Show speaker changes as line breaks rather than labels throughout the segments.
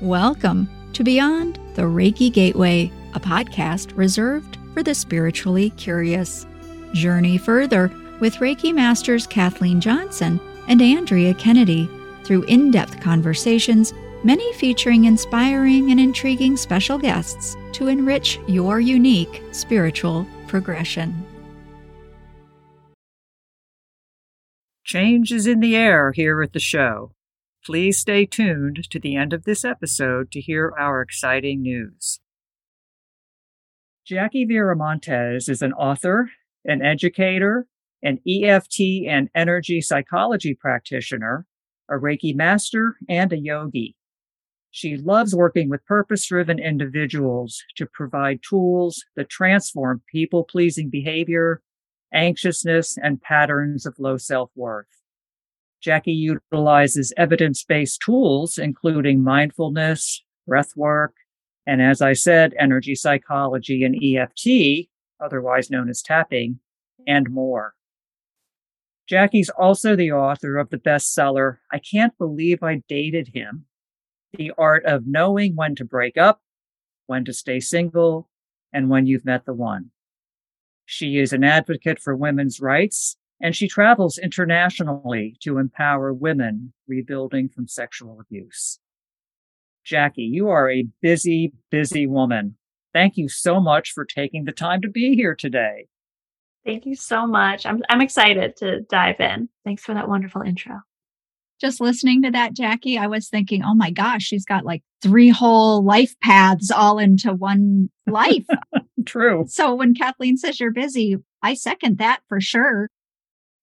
Welcome to Beyond the Reiki Gateway, a podcast reserved for the spiritually curious. Journey further with Reiki Masters Kathleen Johnson and Andrea Kennedy through in depth conversations, many featuring inspiring and intriguing special guests to enrich your unique spiritual progression.
Change is in the air here at the show. Please stay tuned to the end of this episode to hear our exciting news. Jackie Viramontes is an author, an educator, an EFT and energy psychology practitioner, a Reiki master, and a yogi. She loves working with purpose driven individuals to provide tools that transform people pleasing behavior, anxiousness, and patterns of low self worth. Jackie utilizes evidence based tools, including mindfulness, breath work, and as I said, energy psychology and EFT, otherwise known as tapping, and more. Jackie's also the author of the bestseller, I Can't Believe I Dated Him The Art of Knowing When to Break Up, When to Stay Single, and When You've Met the One. She is an advocate for women's rights and she travels internationally to empower women rebuilding from sexual abuse. Jackie, you are a busy, busy woman. Thank you so much for taking the time to be here today.
Thank you so much. I'm I'm excited to dive in. Thanks for that wonderful intro.
Just listening to that, Jackie, I was thinking, oh my gosh, she's got like three whole life paths all into one life.
True.
So when Kathleen says you're busy, I second that for sure.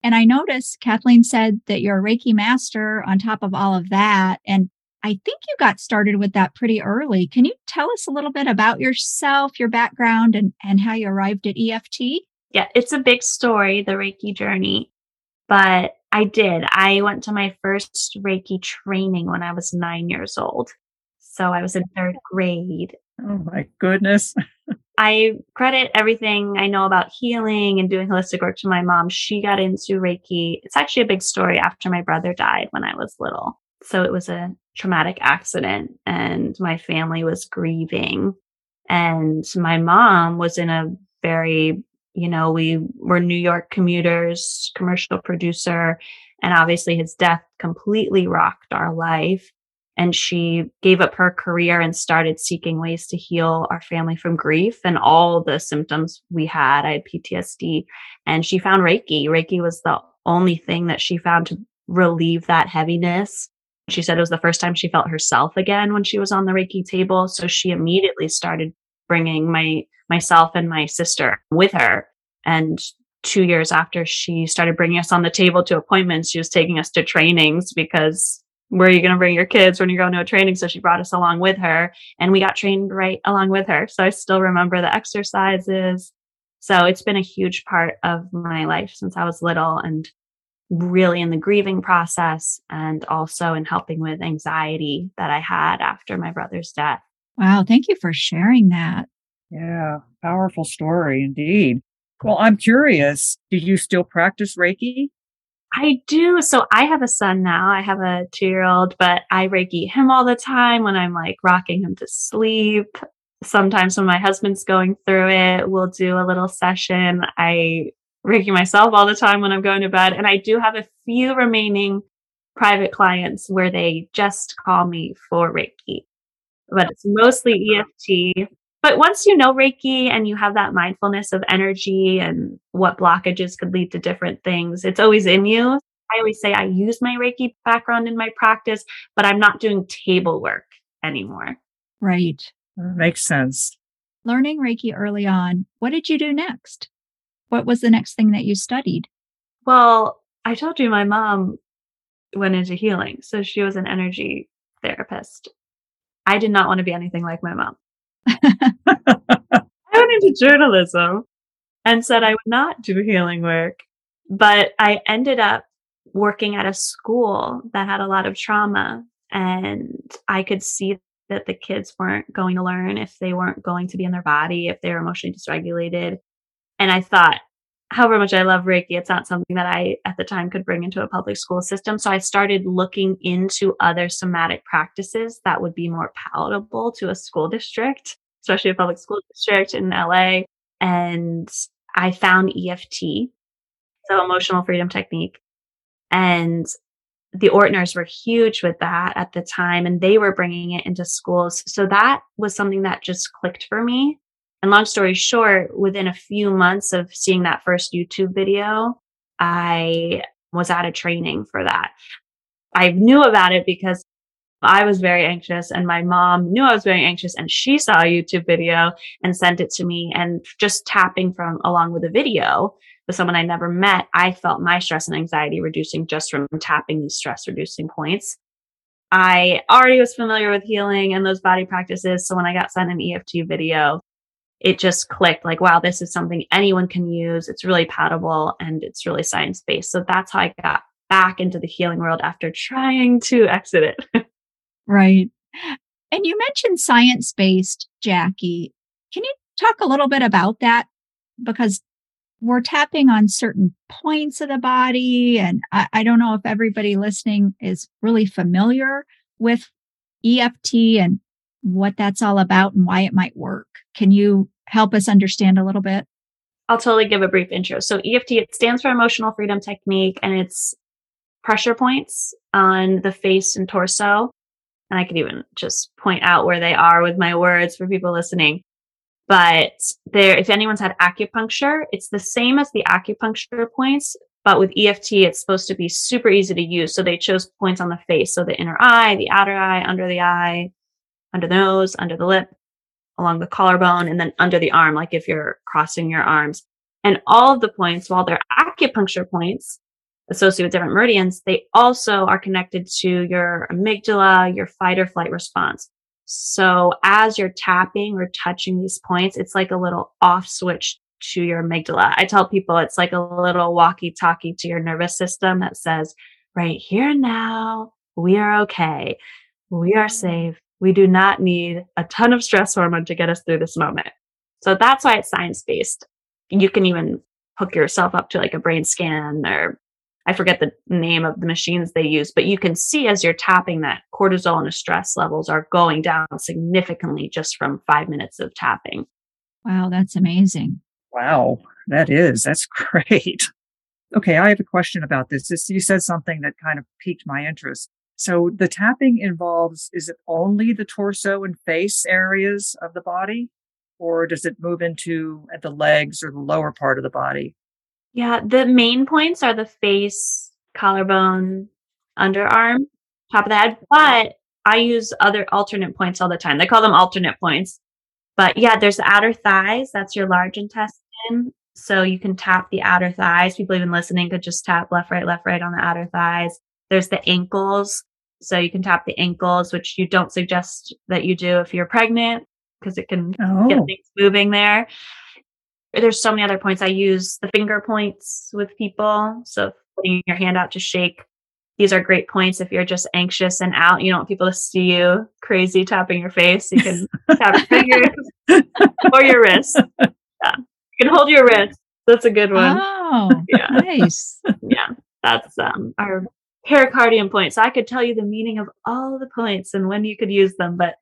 And I noticed Kathleen said that you're a Reiki master on top of all of that. And I think you got started with that pretty early. Can you tell us a little bit about yourself, your background, and, and how you arrived at EFT?
Yeah, it's a big story, the Reiki journey. But I did. I went to my first Reiki training when I was nine years old. So I was in third grade.
Oh my goodness.
I credit everything I know about healing and doing holistic work to my mom. She got into Reiki. It's actually a big story after my brother died when I was little. So it was a traumatic accident and my family was grieving. And my mom was in a very, you know, we were New York commuters, commercial producer, and obviously his death completely rocked our life and she gave up her career and started seeking ways to heal our family from grief and all the symptoms we had. I had PTSD and she found Reiki. Reiki was the only thing that she found to relieve that heaviness. She said it was the first time she felt herself again when she was on the Reiki table. So she immediately started bringing my, myself and my sister with her. And two years after she started bringing us on the table to appointments, she was taking us to trainings because where are you going to bring your kids when you're going to a training? So she brought us along with her and we got trained right along with her. So I still remember the exercises. So it's been a huge part of my life since I was little and really in the grieving process and also in helping with anxiety that I had after my brother's death.
Wow. Thank you for sharing that.
Yeah. Powerful story indeed. Well, I'm curious. Do you still practice Reiki?
I do. So I have a son now. I have a two year old, but I Reiki him all the time when I'm like rocking him to sleep. Sometimes when my husband's going through it, we'll do a little session. I Reiki myself all the time when I'm going to bed. And I do have a few remaining private clients where they just call me for Reiki, but it's mostly EFT but once you know Reiki and you have that mindfulness of energy and what blockages could lead to different things, it's always in you. I always say I use my Reiki background in my practice, but I'm not doing table work anymore.
Right.
makes sense.
Learning Reiki early on, what did you do next? What was the next thing that you studied?
Well, I told you my mom went into healing. So she was an energy therapist. I did not want to be anything like my mom. I went into journalism and said I would not do healing work, but I ended up working at a school that had a lot of trauma and I could see that the kids weren't going to learn if they weren't going to be in their body, if they were emotionally dysregulated. And I thought, however much I love Reiki, it's not something that I at the time could bring into a public school system. So I started looking into other somatic practices that would be more palatable to a school district, especially a public school district in LA. And I found EFT, so emotional freedom technique. And the Ortners were huge with that at the time and they were bringing it into schools. So that was something that just clicked for me. And long story short, within a few months of seeing that first YouTube video, I was at a training for that. I knew about it because I was very anxious and my mom knew I was very anxious and she saw a YouTube video and sent it to me and just tapping from along with a video with someone I never met, I felt my stress and anxiety reducing just from tapping these stress reducing points. I already was familiar with healing and those body practices. So when I got sent an EFT video, it just clicked like, wow, this is something anyone can use. It's really palatable and it's really science based. So that's how I got back into the healing world after trying to exit it.
right. And you mentioned science based, Jackie. Can you talk a little bit about that? Because we're tapping on certain points of the body. And I, I, don't know if everybody listening is really familiar with EFT and what that's all about and why it might work. Can you help us understand a little bit?
I'll totally give a brief intro. So EFT, it stands for emotional freedom technique and it's pressure points on the face and torso. And I could even just point out where they are with my words for people listening. But there, if anyone's had acupuncture, it's the same as the acupuncture points, but with EFT, it's supposed to be super easy to use. So they chose points on the face. So the inner eye, the outer eye, under the eye, under the nose, under the lip, along the collarbone, and then under the arm, like if you're crossing your arms. And all of the points, while they're acupuncture points associated with different meridians, they also are connected to your amygdala, your fight or flight response. So as you're tapping or touching these points, it's like a little off switch to your amygdala. I tell people it's like a little walkie talkie to your nervous system that says, right here now, we are okay. We are safe. We do not need a ton of stress hormone to get us through this moment. So that's why it's science based. You can even hook yourself up to like a brain scan or I forget the name of the machines they use, but you can see as you're tapping that cortisol and stress levels are going down significantly just from five minutes of tapping.
Wow, that's amazing.
Wow, that is. That's great. Okay, I have a question about this. this. You said something that kind of piqued my interest. So the tapping involves, is it only the torso and face areas of the body? Or does it move into the legs or the lower part of the body?
Yeah, the main points are the face, collarbone, underarm, top of the head, but I use other alternate points all the time. They call them alternate points. But yeah, there's the outer thighs. That's your large intestine. So you can tap the outer thighs. People even listening could just tap left, right, left, right on the outer thighs. There's the ankles. So you can tap the ankles, which you don't suggest that you do if you're pregnant because it can oh. get things moving there there's so many other points. I use the finger points with people. So putting your hand out to shake. These are great points if you're just anxious and out. You don't want people to see you crazy tapping your face. You can tap your fingers or your wrist. Yeah. You can hold your wrist. That's a good one.
Oh, yeah. nice.
yeah. That's um, our pericardium point. So I could tell you the meaning of all the points and when you could use them, but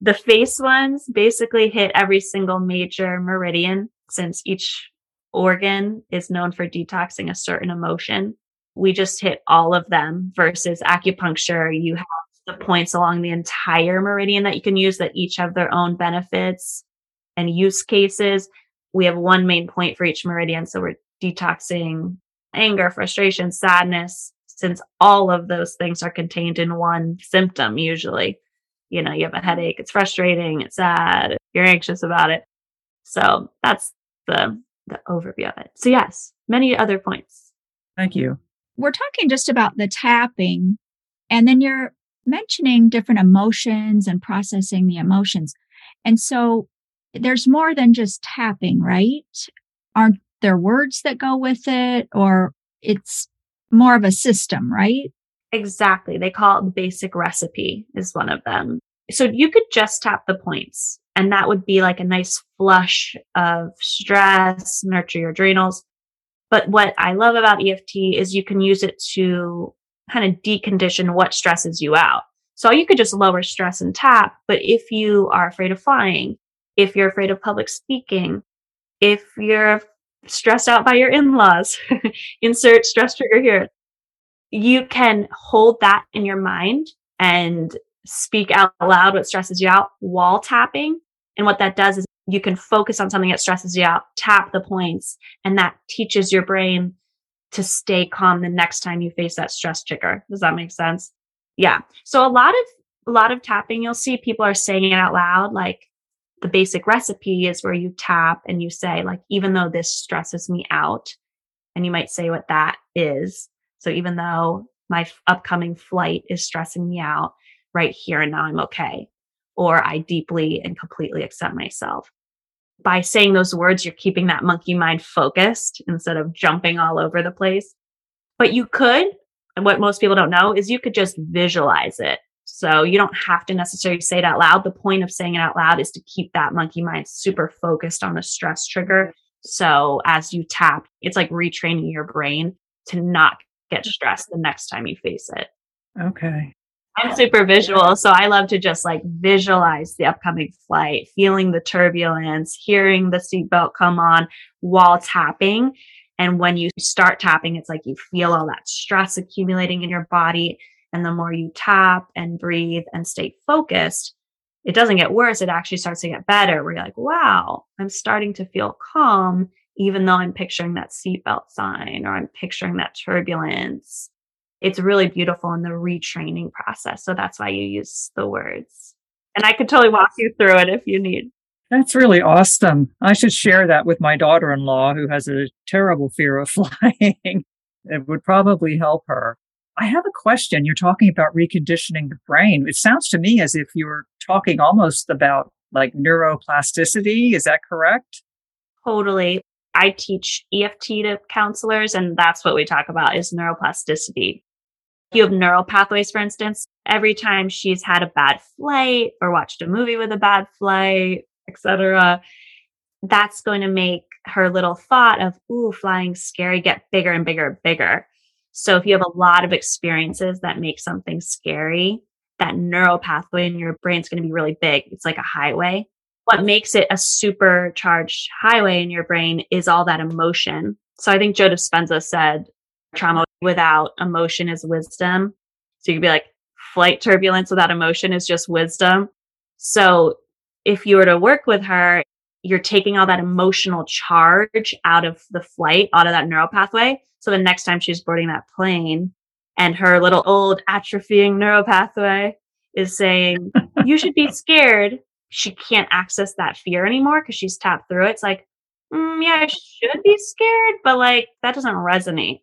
the face ones basically hit every single major meridian since each organ is known for detoxing a certain emotion. We just hit all of them versus acupuncture. You have the points along the entire meridian that you can use that each have their own benefits and use cases. We have one main point for each meridian. So we're detoxing anger, frustration, sadness, since all of those things are contained in one symptom usually. You know, you have a headache, it's frustrating, it's sad, you're anxious about it. So that's the the overview of it. So yes, many other points.
Thank you.
We're talking just about the tapping and then you're mentioning different emotions and processing the emotions. And so there's more than just tapping, right? Aren't there words that go with it or it's more of a system, right?
Exactly. They call it the basic recipe is one of them. So you could just tap the points and that would be like a nice flush of stress, nurture your adrenals. But what I love about EFT is you can use it to kind of decondition what stresses you out. So you could just lower stress and tap. But if you are afraid of flying, if you're afraid of public speaking, if you're stressed out by your in-laws, insert stress trigger here, you can hold that in your mind and speak out loud what stresses you out while tapping. And what that does is you can focus on something that stresses you out, tap the points, and that teaches your brain to stay calm the next time you face that stress trigger. Does that make sense? Yeah. So a lot of a lot of tapping you'll see people are saying it out loud like the basic recipe is where you tap and you say like even though this stresses me out and you might say what that is. So even though my f- upcoming flight is stressing me out right here and now I'm okay or I deeply and completely accept myself by saying those words, you're keeping that monkey mind focused instead of jumping all over the place. But you could, and what most people don't know is you could just visualize it. So you don't have to necessarily say it out loud. The point of saying it out loud is to keep that monkey mind super focused on the stress trigger. So as you tap, it's like retraining your brain to not get stressed the next time you face it.
Okay.
I'm super visual, so I love to just like visualize the upcoming flight, feeling the turbulence, hearing the seatbelt come on while tapping. And when you start tapping, it's like you feel all that stress accumulating in your body. And the more you tap and breathe and stay focused, it doesn't get worse. It actually starts to get better where you're like, wow, I'm starting to feel calm, even though I'm picturing that seatbelt sign or I'm picturing that turbulence it's really beautiful in the retraining process. So that's why you use the words. And I could totally walk you through it if you need.
That's really awesome. I should share that with my daughter in law who has a terrible fear of flying. it would probably help her. I have a question. You're talking about reconditioning the brain. It sounds to me as if you're talking almost about like neuroplasticity. Is that correct?
Totally. I teach EFT to counselors, and that's what we talk about is neuroplasticity you have neural pathways, for instance, every time she's had a bad flight or watched a movie with a bad flight, etc., that's going to make her little thought of, ooh, flying scary get bigger and bigger and bigger. So if you have a lot of experiences that make something scary, that neural pathway in your brain is going to be really big. It's like a highway. What makes it a supercharged highway in your brain is all that emotion. So I think Joe Dispenza said trauma without emotion is wisdom. So you could be like, flight turbulence without emotion is just wisdom. So if you were to work with her, you're taking all that emotional charge out of the flight, out of that neural pathway. So the next time she's boarding that plane and her little old atrophying neural pathway is saying, you should be scared. She can't access that fear anymore because she's tapped through it. It's like, mm, yeah, I should be scared, but like that doesn't resonate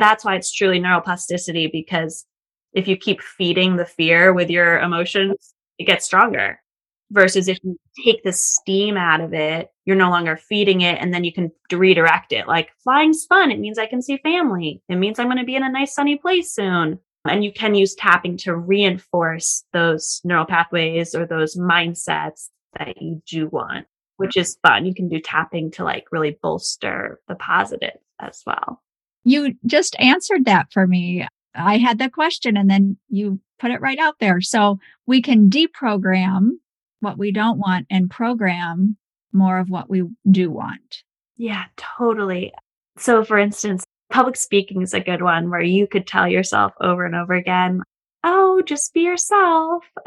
that's why it's truly neuroplasticity because if you keep feeding the fear with your emotions, it gets stronger. Versus if you take the steam out of it, you're no longer feeding it and then you can redirect it. Like flying's fun. It means I can see family. It means I'm going to be in a nice sunny place soon. And you can use tapping to reinforce those neural pathways or those mindsets that you do want, which is fun. You can do tapping to like really bolster the positive as well.
You just answered that for me. I had the question and then you put it right out there. So we can deprogram what we don't want and program more of what we do want.
Yeah, totally. So, for instance, public speaking is a good one where you could tell yourself over and over again, oh, just be yourself.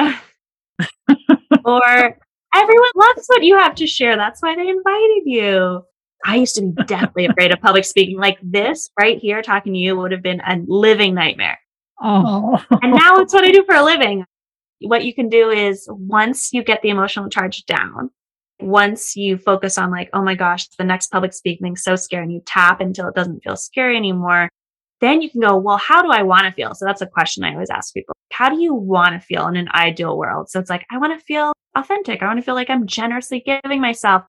or everyone loves what you have to share. That's why they invited you. I used to be deathly afraid of public speaking. Like this right here, talking to you would have been a living nightmare.
Oh.
and now it's what I do for a living. What you can do is once you get the emotional charge down, once you focus on like, oh my gosh, the next public speaking is so scary and you tap until it doesn't feel scary anymore, then you can go, well, how do I want to feel? So that's a question I always ask people. How do you want to feel in an ideal world? So it's like, I want to feel authentic. I want to feel like I'm generously giving myself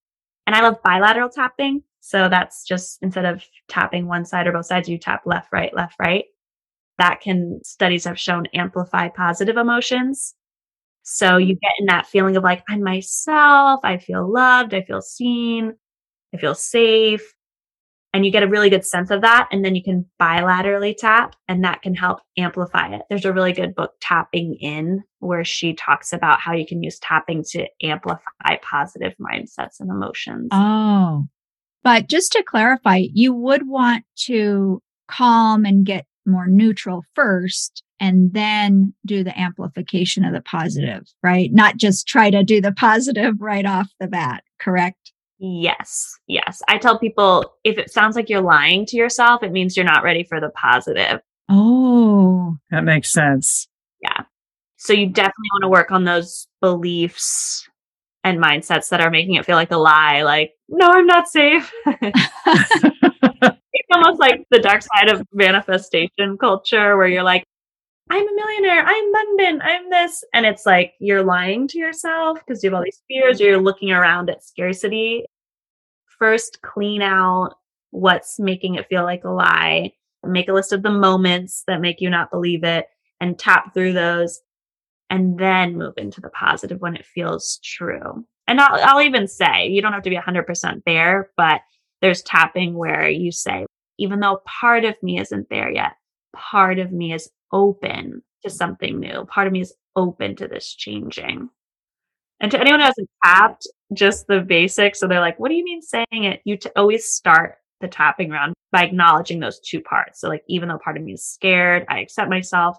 and I love bilateral tapping. So that's just instead of tapping one side or both sides, you tap left, right, left, right. That can, studies have shown amplify positive emotions. So you get in that feeling of like, I'm myself. I feel loved. I feel seen. I feel safe. and you get a really good sense of that. And then you can bilaterally tap and that can help amplify it. There's a really good book, Tapping In, where she talks about how you can use tapping to amplify positive mindsets and emotions.
Oh, but just to clarify, you would want to calm and get more neutral first and then do the amplification of the positive, right? Not just try to do the positive right off the bat, correct?
Yes. Yes. I tell people if it sounds like you're lying to yourself, it means you're not ready for the positive.
Oh,
that makes sense.
Yeah. So you definitely want to work on those beliefs and mindsets that are making it feel like a lie, like, no, I'm not safe. it's almost like the dark side of manifestation culture where you're like, I'm a millionaire, I'm abundant, I'm this. And it's like you're lying to yourself because you have all these fears you're looking around at scarcity. First, clean out what's making it feel like a lie. Make a list of the moments that make you not believe it and tap through those and then move into the positive when it feels true. And I'll, I'll even say, you don't have to be 100% there, but there's tapping where you say, even though part of me isn't there yet, part of me is open to something new. Part of me is open to this changing. And to anyone who hasn't tapped, just the basics. So they're like, what do you mean saying it? You t- always start the tapping round by acknowledging those two parts. So like, even though part of me is scared, I accept myself.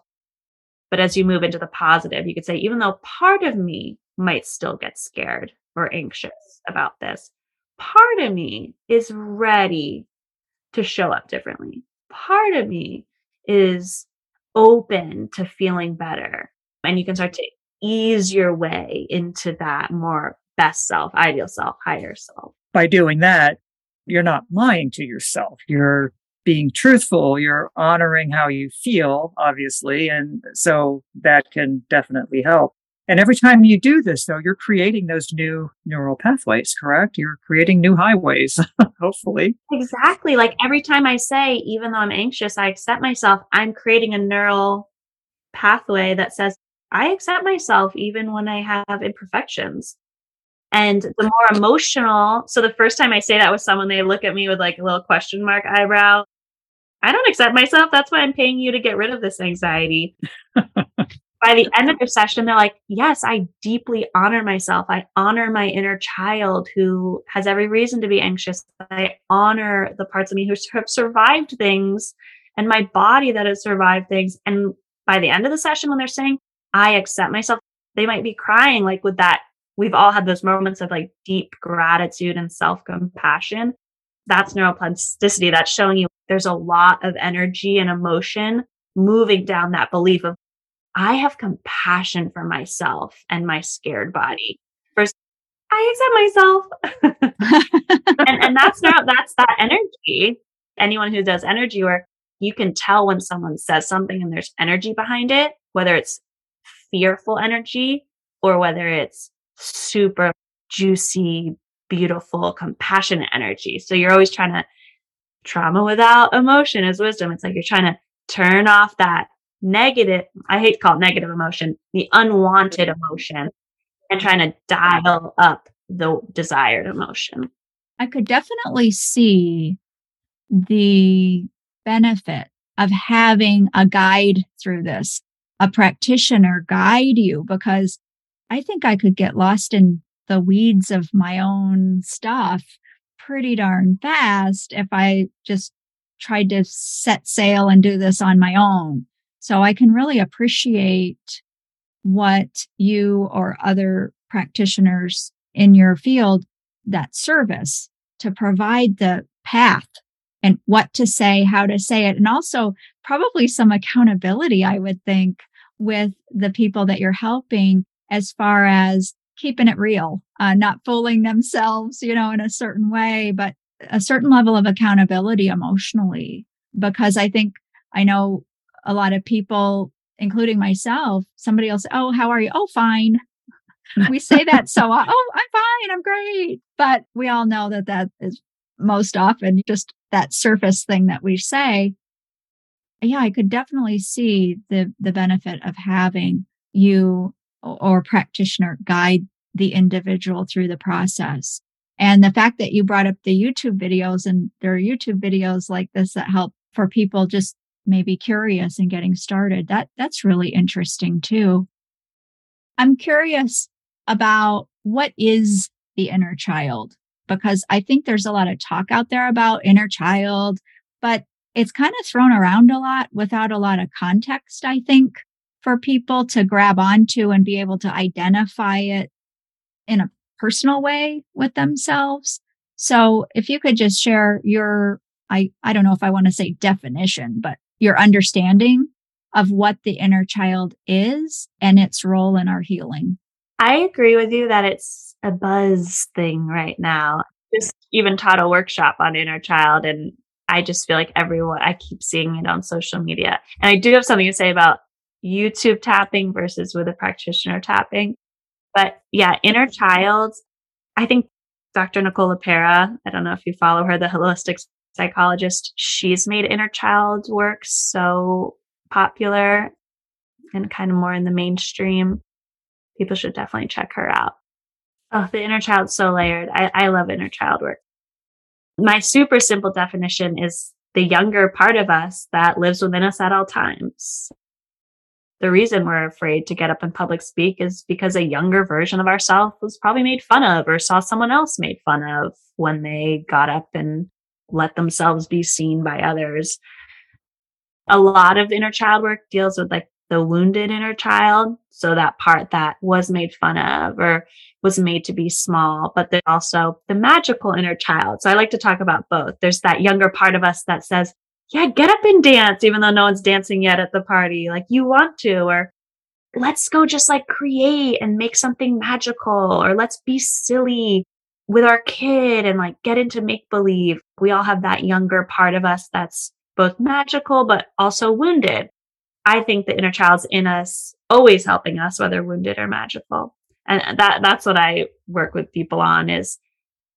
But as you move into the positive, you could say, even though part of me might still get scared or anxious about this, part of me is ready to show up differently. Part of me is open to feeling better. And you can start to ease your way into that more best self, ideal self, higher self.
By doing that, you're not lying to yourself. You're being truthful. You're honoring how you feel, obviously. And so that can definitely help. And every time you do this, though, you're creating those new neural pathways, correct? You're creating new highways, hopefully.
Exactly. Like every time I say, even though I'm anxious, I accept myself, I'm creating a neural pathway that says, I accept myself even when I have imperfections. And the more emotional, so the first time I say that with someone, they look at me with like a little question mark eyebrow. I don't accept myself. That's why I'm paying you to get rid of this anxiety. by the end of the session, they're like, Yes, I deeply honor myself. I honor my inner child who has every reason to be anxious. I honor the parts of me who have survived things and my body that has survived things. And by the end of the session, when they're saying, I accept myself, they might be crying like with that. We've all had those moments of like deep gratitude and self compassion. That's neuroplasticity. That's showing you there's a lot of energy and emotion moving down that belief of I have compassion for myself and my scared body. First, I accept myself. and, and that's not, that's that energy. Anyone who does energy work, you can tell when someone says something and there's energy behind it, whether it's fearful energy or whether it's super juicy, beautiful, compassionate energy. So you're always trying to trauma without emotion is wisdom. It's like you're trying to turn off that negative, I hate to call it negative emotion, the unwanted emotion, and trying to dial up the desired emotion.
I could definitely see the benefit of having a guide through this, a practitioner guide you, because I think I could get lost in the weeds of my own stuff pretty darn fast if I just tried to set sail and do this on my own. So I can really appreciate what you or other practitioners in your field that service to provide the path and what to say, how to say it, and also probably some accountability, I would think, with the people that you're helping as far as keeping it real, uh, not fooling themselves, you know, in a certain way, but a certain level of accountability emotionally. Because I think I know a lot of people, including myself, somebody else, oh, how are you? Oh, fine. we say that so, oh, I'm fine, I'm great. But we all know that that is most often just that surface thing that we say. Yeah, I could definitely see the the benefit of having you or practitioner guide the individual through the process. And the fact that you brought up the YouTube videos and there are YouTube videos like this that help for people just maybe curious and getting started, that that's really interesting too. I'm curious about what is the inner child because I think there's a lot of talk out there about inner child, but it's kind of thrown around a lot without a lot of context, I think, for people to grab onto and be able to identify it in a personal way with themselves. So if you could just share your, I, I don't know if I want to say definition, but your understanding of what the inner child is and its role in our healing.
I agree with you that it's a buzz thing right now. Just even taught a workshop on inner child and I just feel like everyone, I keep seeing it on social media. And I do have something to say about YouTube tapping versus with a practitioner tapping. But yeah, inner child, I think Dr. Nicole LePera, I don't know if you follow her, the holistic psychologist, she's made inner child work so popular and kind of more in the mainstream. People should definitely check her out. Oh, the inner child's so layered. I, I love inner child work. My super simple definition is the younger part of us that lives within us at all times the reason we're afraid to get up in public speak is because a younger version of ourselves was probably made fun of or saw someone else made fun of when they got up and let themselves be seen by others. A lot of inner child work deals with like the wounded inner child. So that part that was made fun of or was made to be small, but there's also the magical inner child. So I like to talk about both. There's that younger part of us that says, yeah, get up and dance, even though no one's dancing yet at the party. Like you want to, or let's go just like create and make something magical, or let's be silly with our kid and like get into make believe. We all have that younger part of us that's both magical, but also wounded. I think the inner child's in us, always helping us, whether wounded or magical. And uh, that, that's what I work with people on is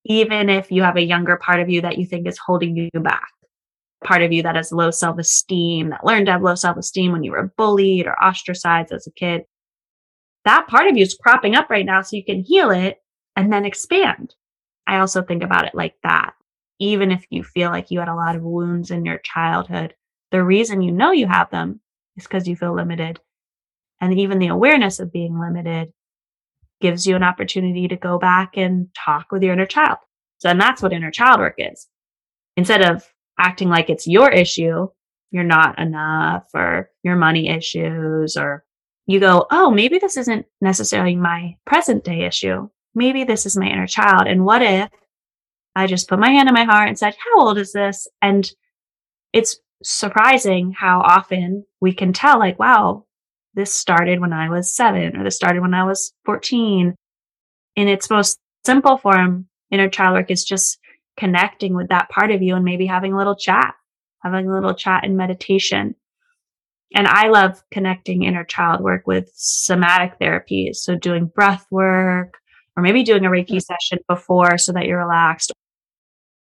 even if you have a younger part of you that you think is holding you back, part of you that has low self esteem, that learned to have low self esteem when you were bullied or ostracized as a kid. That part of you is cropping up right now so you can heal it and then expand. I also think about it like that. Even if you feel like you had a lot of wounds in your childhood, the reason you know you have them is because you feel limited. And even the awareness of being limited gives you an opportunity to go back and talk with your inner child. So, and that's what inner child work is. Instead of acting like it's your issue, you're not enough or your money issues, or you go, oh, maybe this isn't necessarily my present day issue. Maybe this is my inner child. And what if I just put my hand in my heart and said, how old is this? And it's surprising how often we can tell, like, wow, this started when I was seven or this started when I was 14. In its most simple form, inner child work is just connecting with that part of you and maybe having a little chat, having a little chat in meditation. And I love connecting inner child work with somatic therapies. So doing breath work or maybe doing a Reiki session before so that you're relaxed.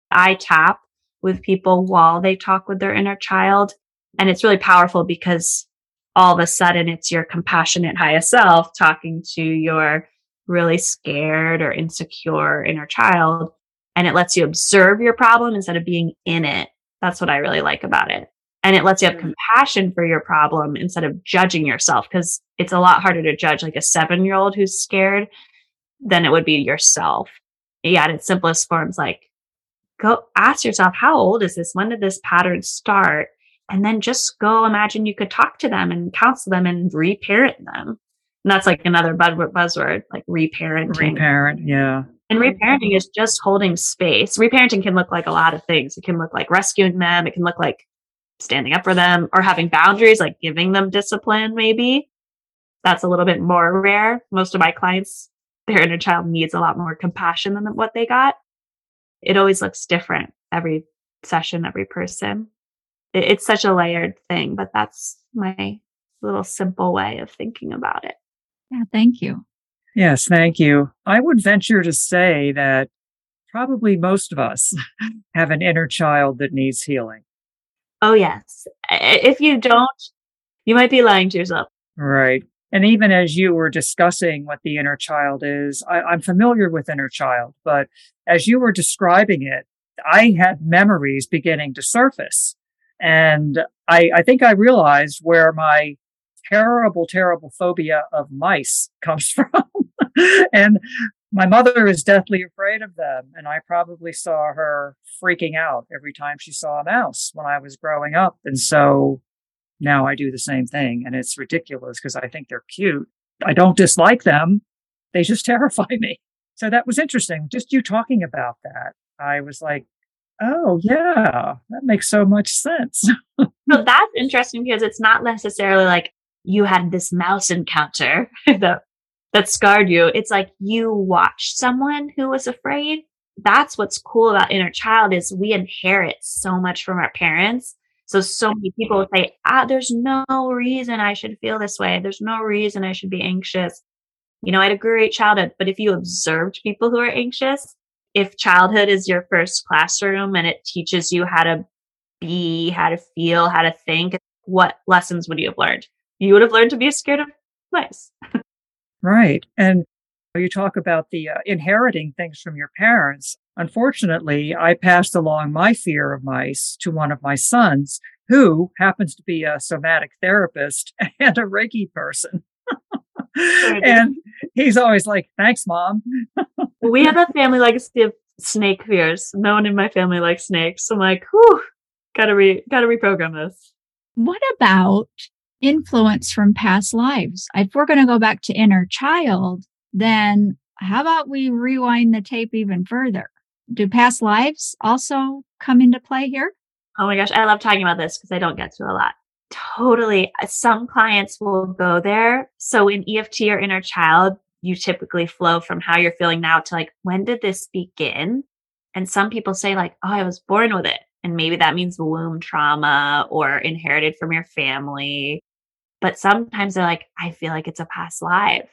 I tap with people while they talk with their inner child. And it's really powerful because all of a sudden it's your compassionate highest self talking to your really scared or insecure inner child and it lets you observe your problem instead of being in it. That's what I really like about it. And it lets you have mm. compassion for your problem instead of judging yourself because it's a lot harder to judge like a seven year old who's scared than it would be yourself. Yeah, in its simplest forms, like go ask yourself, how old is this? When did this pattern start? And then just go imagine you could talk to them and counsel them and reparent them. And that's like another buzzword, like reparenting.
Reparent, yeah.
And reparenting is just holding space. Reparenting can look like a lot of things. It can look like rescuing them. It can look like standing up for them or having boundaries, like giving them discipline, maybe. That's a little bit more rare. Most of my clients, their inner child needs a lot more compassion than what they got. It always looks different every session, every person. It's such a layered thing, but that's my little simple way of thinking about it.
Yeah, thank you.
Yes, thank you. I would venture to say that probably most of us have an inner child that needs healing.
Oh, yes. If you don't, you might be lying to yourself.
Right. And even as you were discussing what the inner child is, I, I'm familiar with inner child, but as you were describing it, I had memories beginning to surface. And I, I think I realized where my terrible, terrible phobia of mice comes from. and my mother is deathly afraid of them. And I probably saw her freaking out every time she saw a mouse when I was growing up. And so now I do the same thing. And it's ridiculous because I think they're cute. I don't dislike them. They just terrify me. So that was interesting. Just you talking about that. I was like, oh, yeah, that makes so much sense.
so that's interesting because it's not necessarily like you had this mouse encounter that, that scarred you. It's like you watched someone who was afraid. That's what's cool about inner child is we inherit so much from our parents so, so many people would say, ah, there's no reason I should feel this way. There's no reason I should be anxious. You know, I had a great childhood, but if you observed people who are anxious, if childhood is your first classroom and it teaches you how to be, how to feel, how to think, what lessons would you have learned? You would have learned to be scared of mice.
right. And you talk about the uh, inheriting things from your parents. Unfortunately, I passed along my fear of mice to one of my sons, who happens to be a somatic therapist and a Reiki person. and he's always like, thanks, mom.
we have a family legacy of snake fears. No one in my family likes snakes. So I'm like, whew, gotta re gotta reprogram this.
What about influence from past lives? If we're gonna go back to inner child, then how about we rewind the tape even further? Do past lives also come into play here?
Oh my gosh, I love talking about this because I don't get to a lot. Totally. Uh, some clients will go there. So in EFT or inner child, you typically flow from how you're feeling now to like, when did this begin? And some people say, like, oh, I was born with it. And maybe that means womb trauma or inherited from your family. But sometimes they're like, I feel like it's a past life.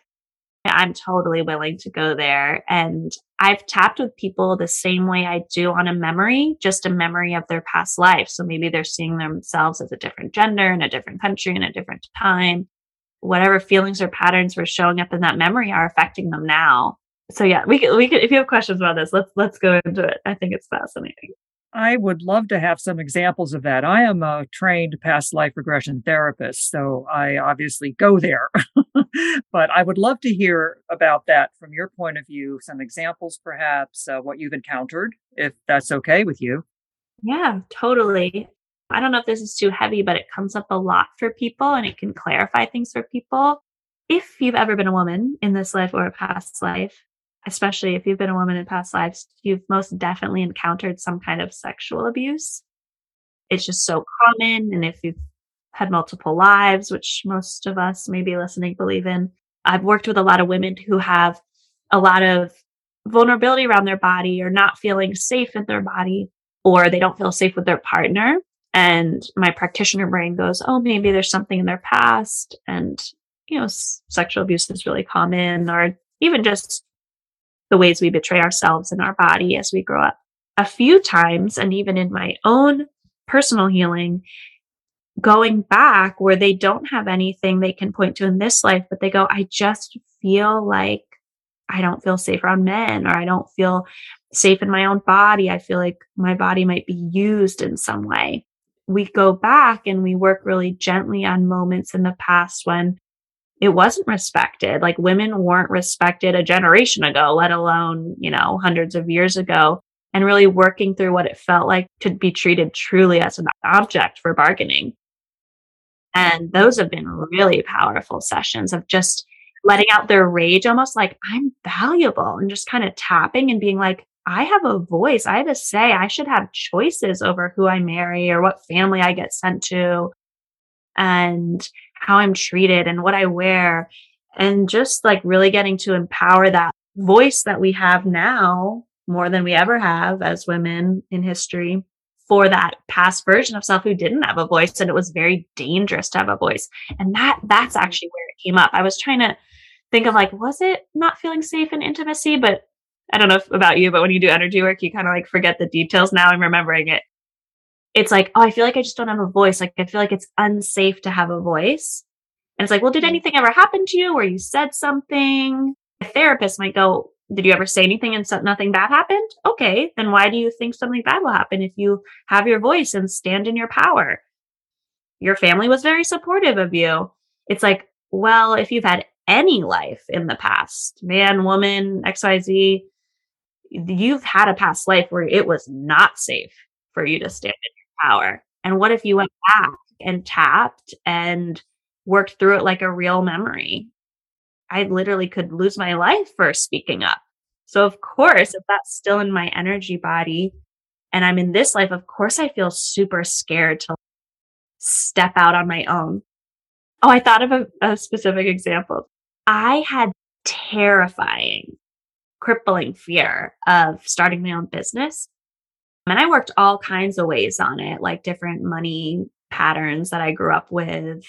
I'm totally willing to go there. And I've tapped with people the same way I do on a memory, just a memory of their past life. So maybe they're seeing themselves as a different gender in a different country in a different time. Whatever feelings or patterns were showing up in that memory are affecting them now. So yeah, we could, we could, if you have questions about this, let's, let's go into it. I think it's fascinating.
I would love to have some examples of that. I am a trained past life regression therapist, so I obviously go there. but I would love to hear about that from your point of view, some examples, perhaps, uh, what you've encountered, if that's okay with you.
Yeah, totally. I don't know if this is too heavy, but it comes up a lot for people and it can clarify things for people. If you've ever been a woman in this life or a past life, especially if you've been a woman in past lives, you've most definitely encountered some kind of sexual abuse. It's just so common. And if you've had multiple lives, which most of us maybe listening believe in, I've worked with a lot of women who have a lot of vulnerability around their body or not feeling safe in their body, or they don't feel safe with their partner. And my practitioner brain goes, oh, maybe there's something in their past. And, you know, s- sexual abuse is really common, or even just the ways we betray ourselves and our body as we grow up. A few times, and even in my own personal healing, going back where they don't have anything they can point to in this life, but they go, I just feel like I don't feel safe around men, or I don't feel safe in my own body. I feel like my body might be used in some way. We go back and we work really gently on moments in the past when it wasn't respected. Like women weren't respected a generation ago, let alone, you know, hundreds of years ago. And really working through what it felt like to be treated truly as an object for bargaining. And those have been really powerful sessions of just letting out their rage, almost like I'm valuable and just kind of tapping and being like, I have a voice. I have a say. I should have choices over who I marry or what family I get sent to and how I'm treated and what I wear. And just like really getting to empower that voice that we have now more than we ever have as women in history for that past version of self who didn't have a voice and it was very dangerous to have a voice. And that that's mm-hmm. actually where it came up. I was trying to think of like was it not feeling safe in intimacy? But i don't know if, about you but when you do energy work you kind of like forget the details now. I'm remembering it it's like, oh, I feel like I just don't have a voice. Like I feel like it's unsafe to have a voice. And it's like, well, did mm-hmm. anything ever happen to you where you said something? A therapist might go, did you ever say anything and so- nothing bad happened? Okay, then why do you think something bad will happen if you have your voice and stand in your power? Your family was very supportive of you. It's like, well, if you've had any life in the past, man, woman, XYZ, you've had a past life where it was not safe for you to stand in power. And what if you went back and tapped and worked through it like a real memory? I literally could lose my life for speaking up. So, of course, if that's still in my energy body and I'm in this life, of course, I feel super scared to step out on my own. Oh, I thought of a, a specific example. I had terrifying, crippling fear of starting my own business. And I worked all kinds of ways on it, like different money patterns that I grew up with,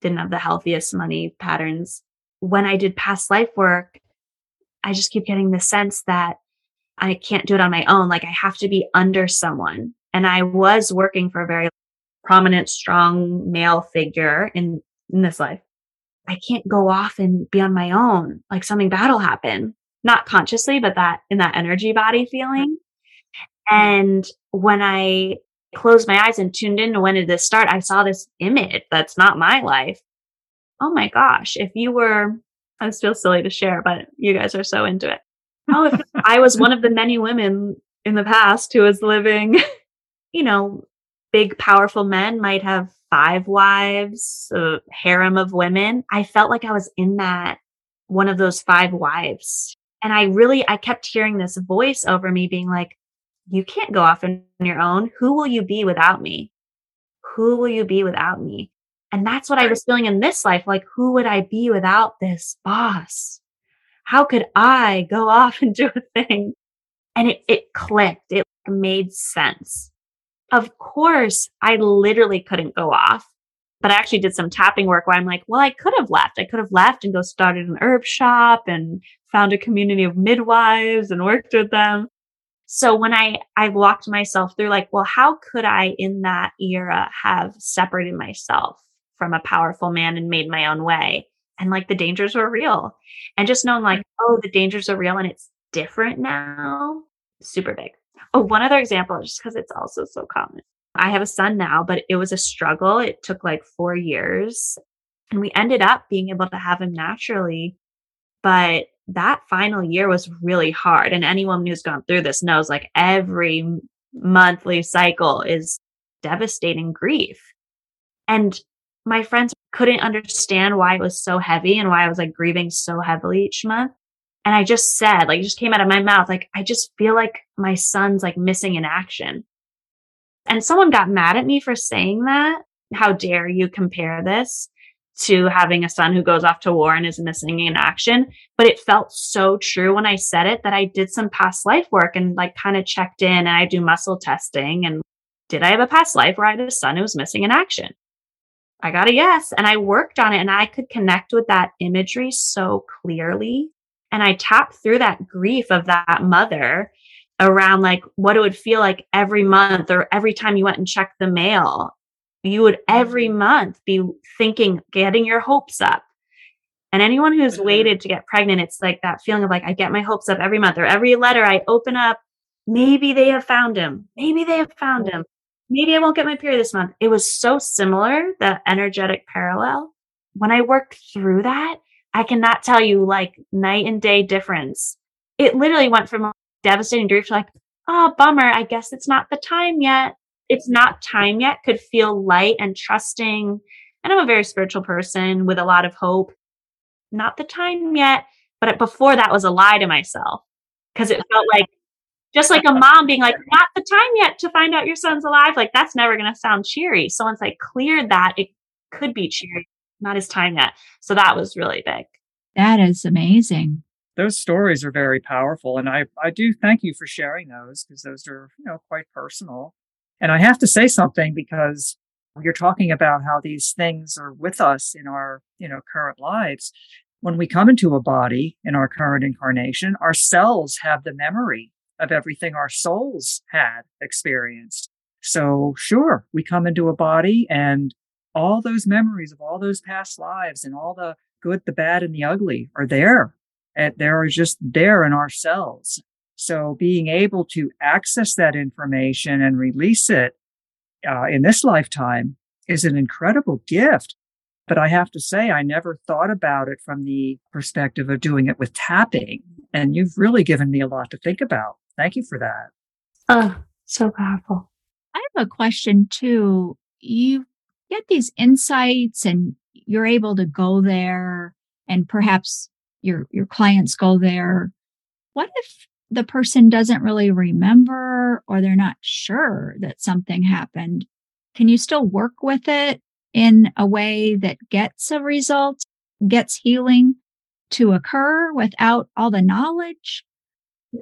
didn't have the healthiest money patterns when I did past life work, I just keep getting the sense that I can't do it on my own. Like I have to be under someone. And I was working for a very prominent, strong male figure in, in this life. I can't go off and be on my own. Like something bad will happen, not consciously, but that in that energy body feeling. And when I closed my eyes and tuned in to when did this start, I saw this image that's not my life oh my gosh, if you were, I feel silly to share, but you guys are so into it. Oh, if I was one of the many women in the past who was living, you know, big, powerful men might have five wives, a harem of women. I felt like I was in that one of those five wives. And I really, I kept hearing this voice over me being like, you can't go off on your own. Who will you be without me? Who will you be without me? And that's what I was feeling in this life. Like, who would I be without this boss? How could I go off and do a thing? And it, it clicked. It made sense. Of course, I literally couldn't go off, but I actually did some tapping work where I'm like, well, I could have left. I could have left and go started an herb shop and found a community of midwives and worked with them. So when I, I walked myself through like, well, how could I in that era have separated myself from a powerful man and made my own way. And like the dangers were real. And just knowing like, mm-hmm. oh, the dangers are real and it's different now. Super big. Oh, one other example, just because it's also so common. I have a son now, but it was a struggle. It took like four years. And we ended up being able to have him naturally. But that final year was really hard. And anyone who's gone through this knows like every monthly cycle is devastating grief. And my friends couldn't understand why it was so heavy and why I was like grieving so heavily each month. And I just said, like, it just came out of my mouth, like, I just feel like my son's like missing in action. And someone got mad at me for saying that. How dare you compare this to having a son who goes off to war and is missing in action? But it felt so true when I said it that I did some past life work and like kind of checked in and I do muscle testing. And did I have a past life where I had a son who was missing in action? I got a yes. And I worked on it and I could connect with that imagery so clearly. And I tapped through that grief of that mother around like what it would feel like every month or every time you went and checked the mail. You would every mm-hmm. month be thinking, getting your hopes up. And anyone who's mm-hmm. waited to get pregnant, it's like that feeling of like, I get my hopes up every month or every letter I open up. Maybe they have found him. Maybe they have found him maybe I won't get my period this month. It was so similar, the energetic parallel. When I worked through that, I cannot tell you like night and day difference. It literally went from devastating grief to like, oh, bummer. I guess it's not the time yet. It's not time yet could feel light and trusting. And I'm a very spiritual person with a lot of hope. Not the time yet. But before that was a lie to myself because it felt like just like a mom being like, not the time yet to find out your son's alive. Like that's never going to sound cheery. So once I cleared that, it could be cheery, not his time yet. So that was really big.
That is amazing.
Those stories are very powerful. And I, I do thank you for sharing those because those are, you know, quite personal. And I have to say something because you're talking about how these things are with us in our, you know, current lives. When we come into a body in our current incarnation, our cells have the memory of everything our souls had experienced. So sure, we come into a body and all those memories of all those past lives and all the good, the bad, and the ugly are there. And they're just there in our cells. So being able to access that information and release it uh, in this lifetime is an incredible gift. But I have to say, I never thought about it from the perspective of doing it with tapping. And you've really given me a lot to think about. Thank you for that.
Oh, so powerful.
I have a question too. You get these insights and you're able to go there and perhaps your your clients go there. What if the person doesn't really remember or they're not sure that something happened? Can you still work with it in a way that gets a result, gets healing to occur without all the knowledge?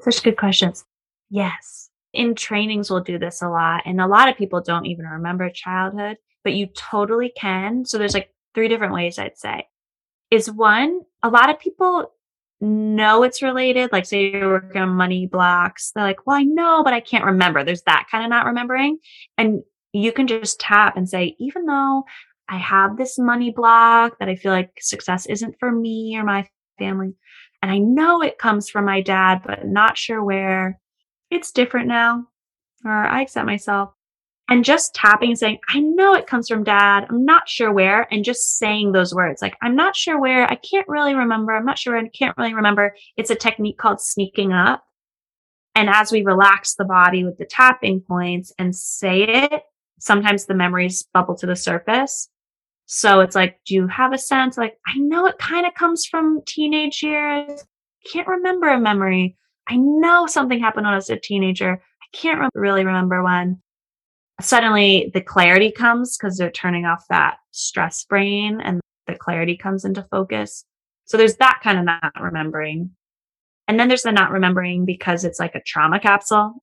Such good questions. Yes. In trainings, we'll do this a lot. And a lot of people don't even remember childhood, but you totally can. So there's like three different ways I'd say. Is one, a lot of people know it's related. Like, say you're working on money blocks. They're like, well, I know, but I can't remember. There's that kind of not remembering. And you can just tap and say, even though I have this money block that I feel like success isn't for me or my family, and I know it comes from my dad, but not sure where, it's different now, or I accept myself. And just tapping and saying, I know it comes from dad. I'm not sure where. And just saying those words, like, I'm not sure where. I can't really remember. I'm not sure. I can't really remember. It's a technique called sneaking up. And as we relax the body with the tapping points and say it, sometimes the memories bubble to the surface. So it's like, do you have a sense? Like, I know it kind of comes from teenage years. Can't remember a memory. I know something happened when I was a teenager. I can't re- really remember when. Suddenly the clarity comes because they're turning off that stress brain and the clarity comes into focus. So there's that kind of not remembering. And then there's the not remembering because it's like a trauma capsule.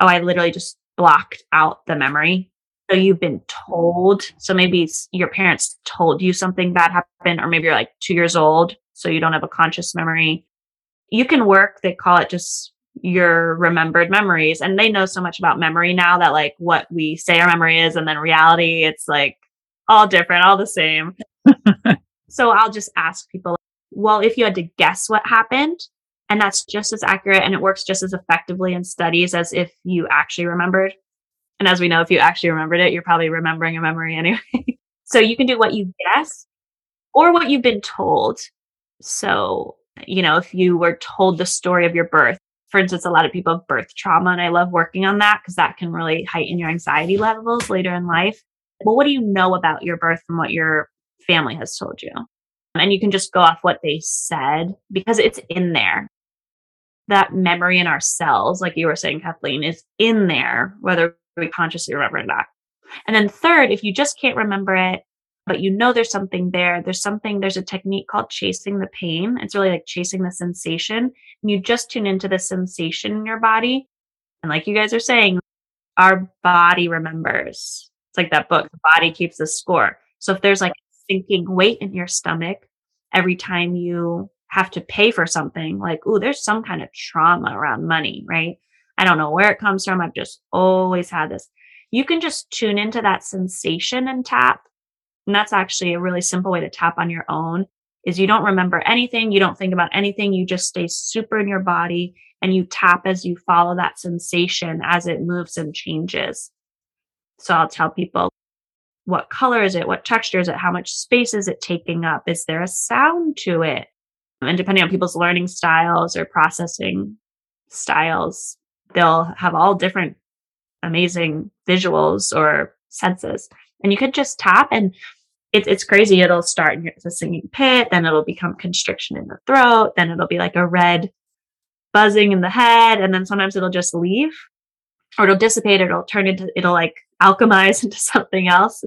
Oh, I literally just blocked out the memory so you've been told. So maybe your parents told you something bad happened, or maybe you're like two years old, so you don't have a conscious memory. You can work, they call it just your remembered memories. And they know so much about memory now that like what we say our memory is and then reality, it's like all different, all the same. so I'll just ask people, well, if you had to guess what happened, and that's just as accurate and it works just as effectively in studies as if you actually remembered and as we know, if you actually remembered it, you're probably remembering a memory anyway. so you can do what you guess or what you've been told. So, you know, if you were told the story of your birth, for instance, a lot of people have birth trauma, and I love working on that because that can really heighten your anxiety levels later in life. Well, what do you know about your birth from what your family has told you? And you can just go off what they said because it's in there. That memory in our cells, like you were saying, Kathleen, is in there, whether we consciously remember it not. And then third, if you just can't remember it, but you know there's something there, there's something, there's a technique called chasing the pain. It's really like chasing the sensation. And you just tune into the sensation in your body. And like you guys are saying, our body remembers. It's like that book, The Body Keeps the Score. So if there's like sinking weight in your stomach every time you have to pay for something, like, oh, there's some kind of trauma around money, right? I don't know where it comes from. I've just always had this. You can just tune into that sensation and tap. And that's actually a really simple way to tap on your own is you don't remember anything. You don't think about anything. You just stay super in your body and you tap as you follow that sensation as it moves and changes. So I'll tell people what color is it? What texture is it? How much space is it taking up? Is there a sound to it? And depending on people's learning styles or processing styles, they'll have all different amazing visuals or senses. And you could just tap and it, it's crazy. It'll start in the singing pit, then it'll become constriction in the throat, then it'll be like a red buzzing in the head, and then sometimes it'll just leave or it'll dissipate, it'll turn into, it'll like alchemize into something else.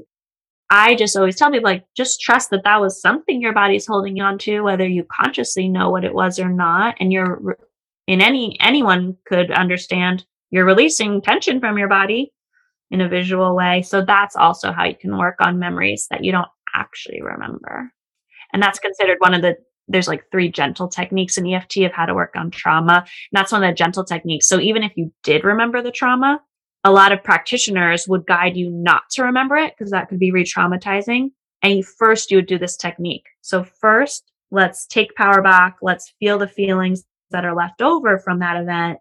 I just always tell people like, just trust that that was something your body's holding on to, whether you consciously know what it was or not. And you're in any anyone could understand you're releasing tension from your body in a visual way. So that's also how you can work on memories that you don't actually remember. And that's considered one of the there's like three gentle techniques in EFT of how to work on trauma. And that's one of the gentle techniques. So even if you did remember the trauma, a lot of practitioners would guide you not to remember it because that could be re traumatizing. And first, you would do this technique. So, first, let's take power back. Let's feel the feelings that are left over from that event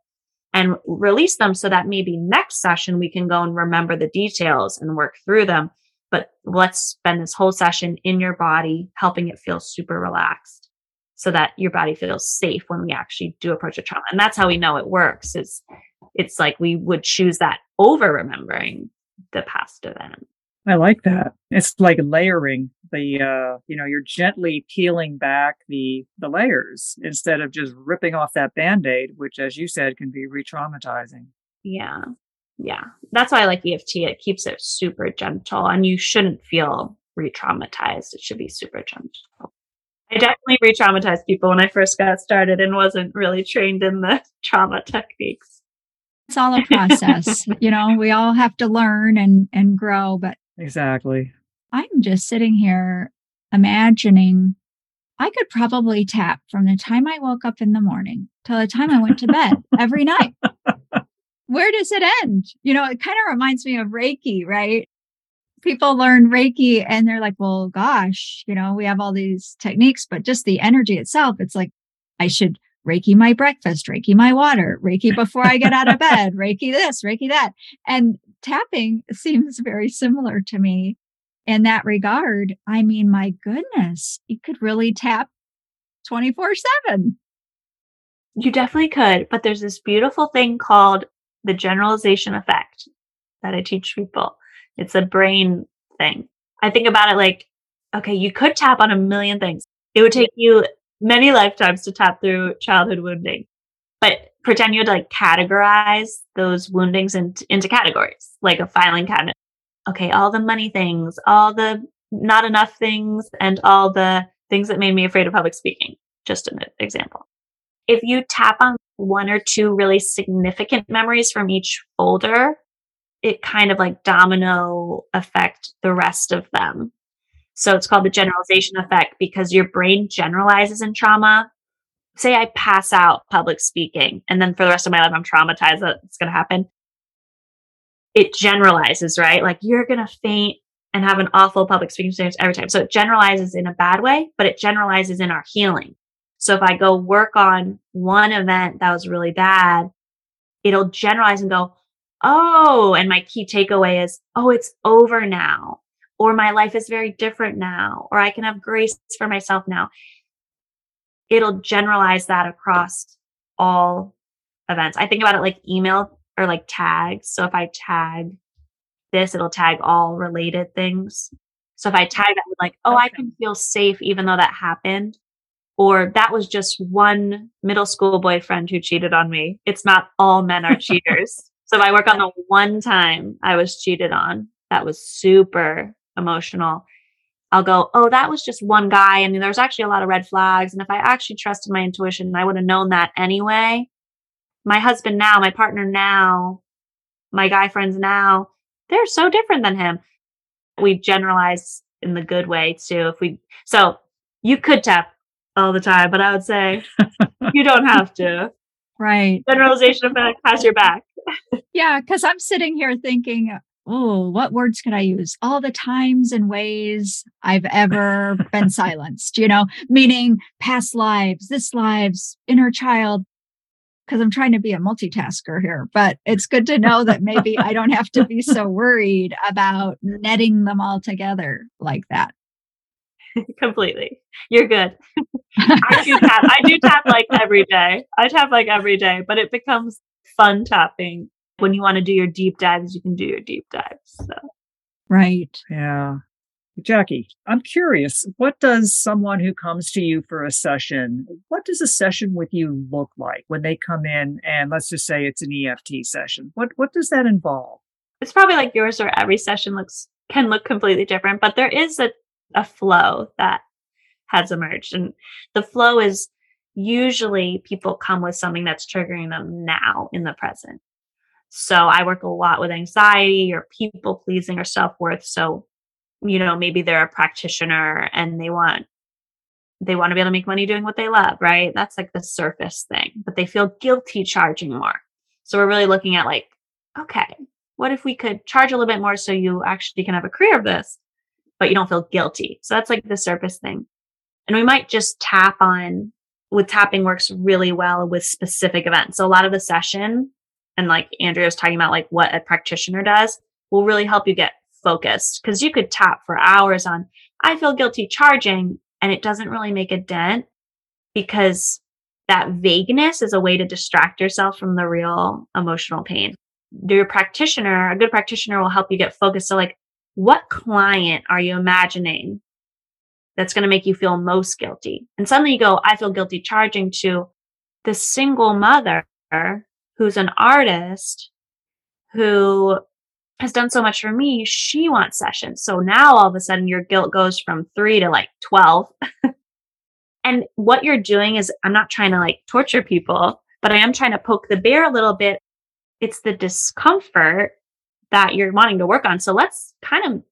and release them so that maybe next session we can go and remember the details and work through them. But let's spend this whole session in your body, helping it feel super relaxed so that your body feels safe when we actually do approach a trauma. And that's how we know it works. It's it's like we would choose that over remembering the past event.
I like that. It's like layering the uh you know, you're gently peeling back the the layers instead of just ripping off that band-aid, which as you said can be re-traumatizing.
Yeah. Yeah. That's why I like EFT. It keeps it super gentle and you shouldn't feel re-traumatized. It should be super gentle. I definitely re-traumatized people when I first got started and wasn't really trained in the trauma techniques
it's all a process. you know, we all have to learn and and grow, but
Exactly.
I'm just sitting here imagining I could probably tap from the time I woke up in the morning till the time I went to bed every night. Where does it end? You know, it kind of reminds me of Reiki, right? People learn Reiki and they're like, well, gosh, you know, we have all these techniques, but just the energy itself, it's like, I should Reiki my breakfast, Reiki my water, Reiki before I get out of bed, Reiki this, Reiki that. And tapping seems very similar to me in that regard. I mean, my goodness, you could really tap 24 7.
You definitely could, but there's this beautiful thing called the generalization effect that I teach people. It's a brain thing. I think about it like, okay, you could tap on a million things. It would take you many lifetimes to tap through childhood wounding. But pretend you had to like categorize those woundings in, into categories, like a filing cabinet. Okay, all the money things, all the not enough things, and all the things that made me afraid of public speaking. Just an example. If you tap on one or two really significant memories from each folder, it kind of like domino affect the rest of them. So it's called the generalization effect because your brain generalizes in trauma. Say I pass out public speaking and then for the rest of my life I'm traumatized that it's going to happen. It generalizes, right? Like you're going to faint and have an awful public speaking experience every time. So it generalizes in a bad way, but it generalizes in our healing. So if I go work on one event that was really bad, it'll generalize and go, Oh, and my key takeaway is, Oh, it's over now or my life is very different now, or I can have grace for myself now. It'll generalize that across all events. I think about it like email or like tags. So if I tag this, it'll tag all related things. So if I mm-hmm. tag that with like, oh, okay. I can feel safe even though that happened, or that was just one middle school boyfriend who cheated on me. It's not all men are cheaters. So if I work on the one time I was cheated on, that was super emotional, I'll go, oh, that was just one guy. And there's actually a lot of red flags. And if I actually trusted my intuition, I would have known that anyway. My husband now, my partner now, my guy friends now, they're so different than him. We generalize in the good way too. If we, so you could tap all the time, but I would say you don't have to.
Right.
Generalization effect has your back.
yeah. Cause I'm sitting here thinking, oh, what words could I use? All the times and ways I've ever been silenced, you know, meaning past lives, this lives, inner child. Because I'm trying to be a multitasker here, but it's good to know that maybe I don't have to be so worried about netting them all together like that.
Completely. You're good. I do tap. I do tap like every day. I tap like every day, but it becomes fun tapping when you want to do your deep dives, you can do your deep dives. So.
Right.
Yeah. Jackie, I'm curious, what does someone who comes to you for a session, what does a session with you look like when they come in and let's just say it's an EFT session? What what does that involve?
It's probably like yours or every session looks can look completely different, but there is a, a flow that has emerged. And the flow is usually people come with something that's triggering them now in the present. So I work a lot with anxiety or people pleasing or self worth. So, you know, maybe they're a practitioner and they want they want to be able to make money doing what they love, right? That's like the surface thing, but they feel guilty charging more. So we're really looking at like, okay, what if we could charge a little bit more so you actually can have a career of this, but you don't feel guilty? So that's like the surface thing. And we might just tap on with tapping works really well with specific events. So a lot of the session and like Andrea was talking about like what a practitioner does will really help you get focused because you could tap for hours on I feel guilty charging and it doesn't really make a dent because that vagueness is a way to distract yourself from the real emotional pain. Your practitioner, a good practitioner will help you get focused. So like, what client are you imagining that's going to make you feel most guilty? And suddenly you go, I feel guilty charging to the single mother who's an artist who has done so much for me. She wants sessions. So now all of a sudden your guilt goes from three to like 12. And what you're doing is, I'm not trying to like torture people, but I am trying to poke the bear a little bit. It's the discomfort that you're wanting to work on. So let's kind of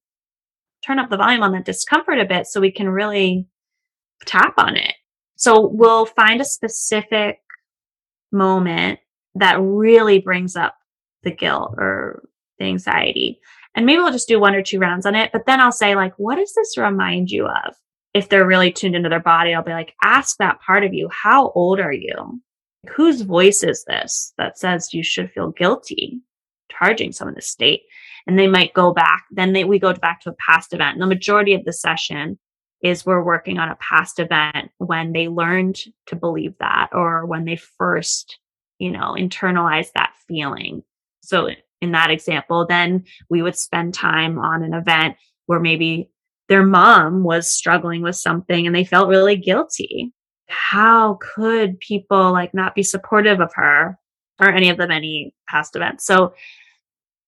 turn up the volume on that discomfort a bit so we can really tap on it. So we'll find a specific moment that really brings up the guilt or the anxiety. And maybe we'll just do one or two rounds on it. But then I'll say, like, what does this remind you of? if they're really tuned into their body, I'll be like, ask that part of you, how old are you? Whose voice is this that says you should feel guilty charging someone the state? And they might go back. Then they, we go back to a past event. And the majority of the session is we're working on a past event when they learned to believe that or when they first, you know, internalize that feeling. So in that example, then we would spend time on an event where maybe their mom was struggling with something and they felt really guilty. How could people like not be supportive of her or any of the many past events? So,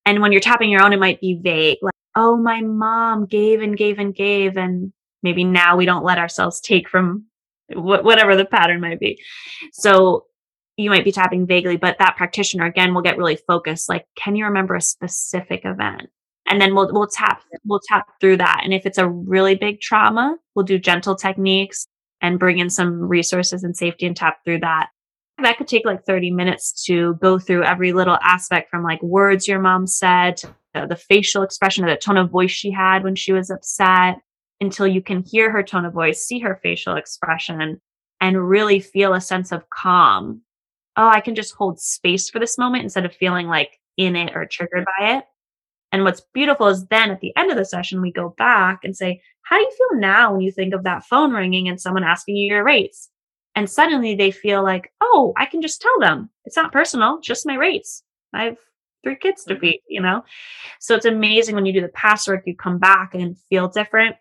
and when you're tapping your own, it might be vague, like, oh, my mom gave and gave and gave. And maybe now we don't let ourselves take from wh- whatever the pattern might be. So you might be tapping vaguely, but that practitioner again will get really focused. Like, can you remember a specific event? and then we'll we'll tap we'll tap through that and if it's a really big trauma we'll do gentle techniques and bring in some resources and safety and tap through that that could take like 30 minutes to go through every little aspect from like words your mom said to the facial expression or the tone of voice she had when she was upset until you can hear her tone of voice see her facial expression and really feel a sense of calm oh i can just hold space for this moment instead of feeling like in it or triggered by it and what's beautiful is then at the end of the session, we go back and say, How do you feel now when you think of that phone ringing and someone asking you your rates? And suddenly they feel like, Oh, I can just tell them. It's not personal, just my rates. I have three kids to mm-hmm. feed, you know? So it's amazing when you do the past work, you come back and feel different.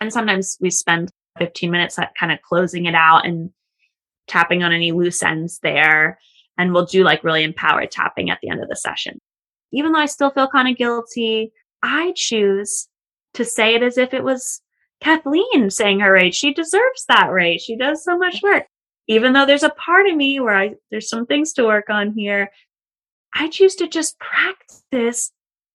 And sometimes we spend 15 minutes at kind of closing it out and tapping on any loose ends there. And we'll do like really empowered tapping at the end of the session even though I still feel kind of guilty, I choose to say it as if it was Kathleen saying her rate. She deserves that rate. She does so much work. Even though there's a part of me where I, there's some things to work on here, I choose to just practice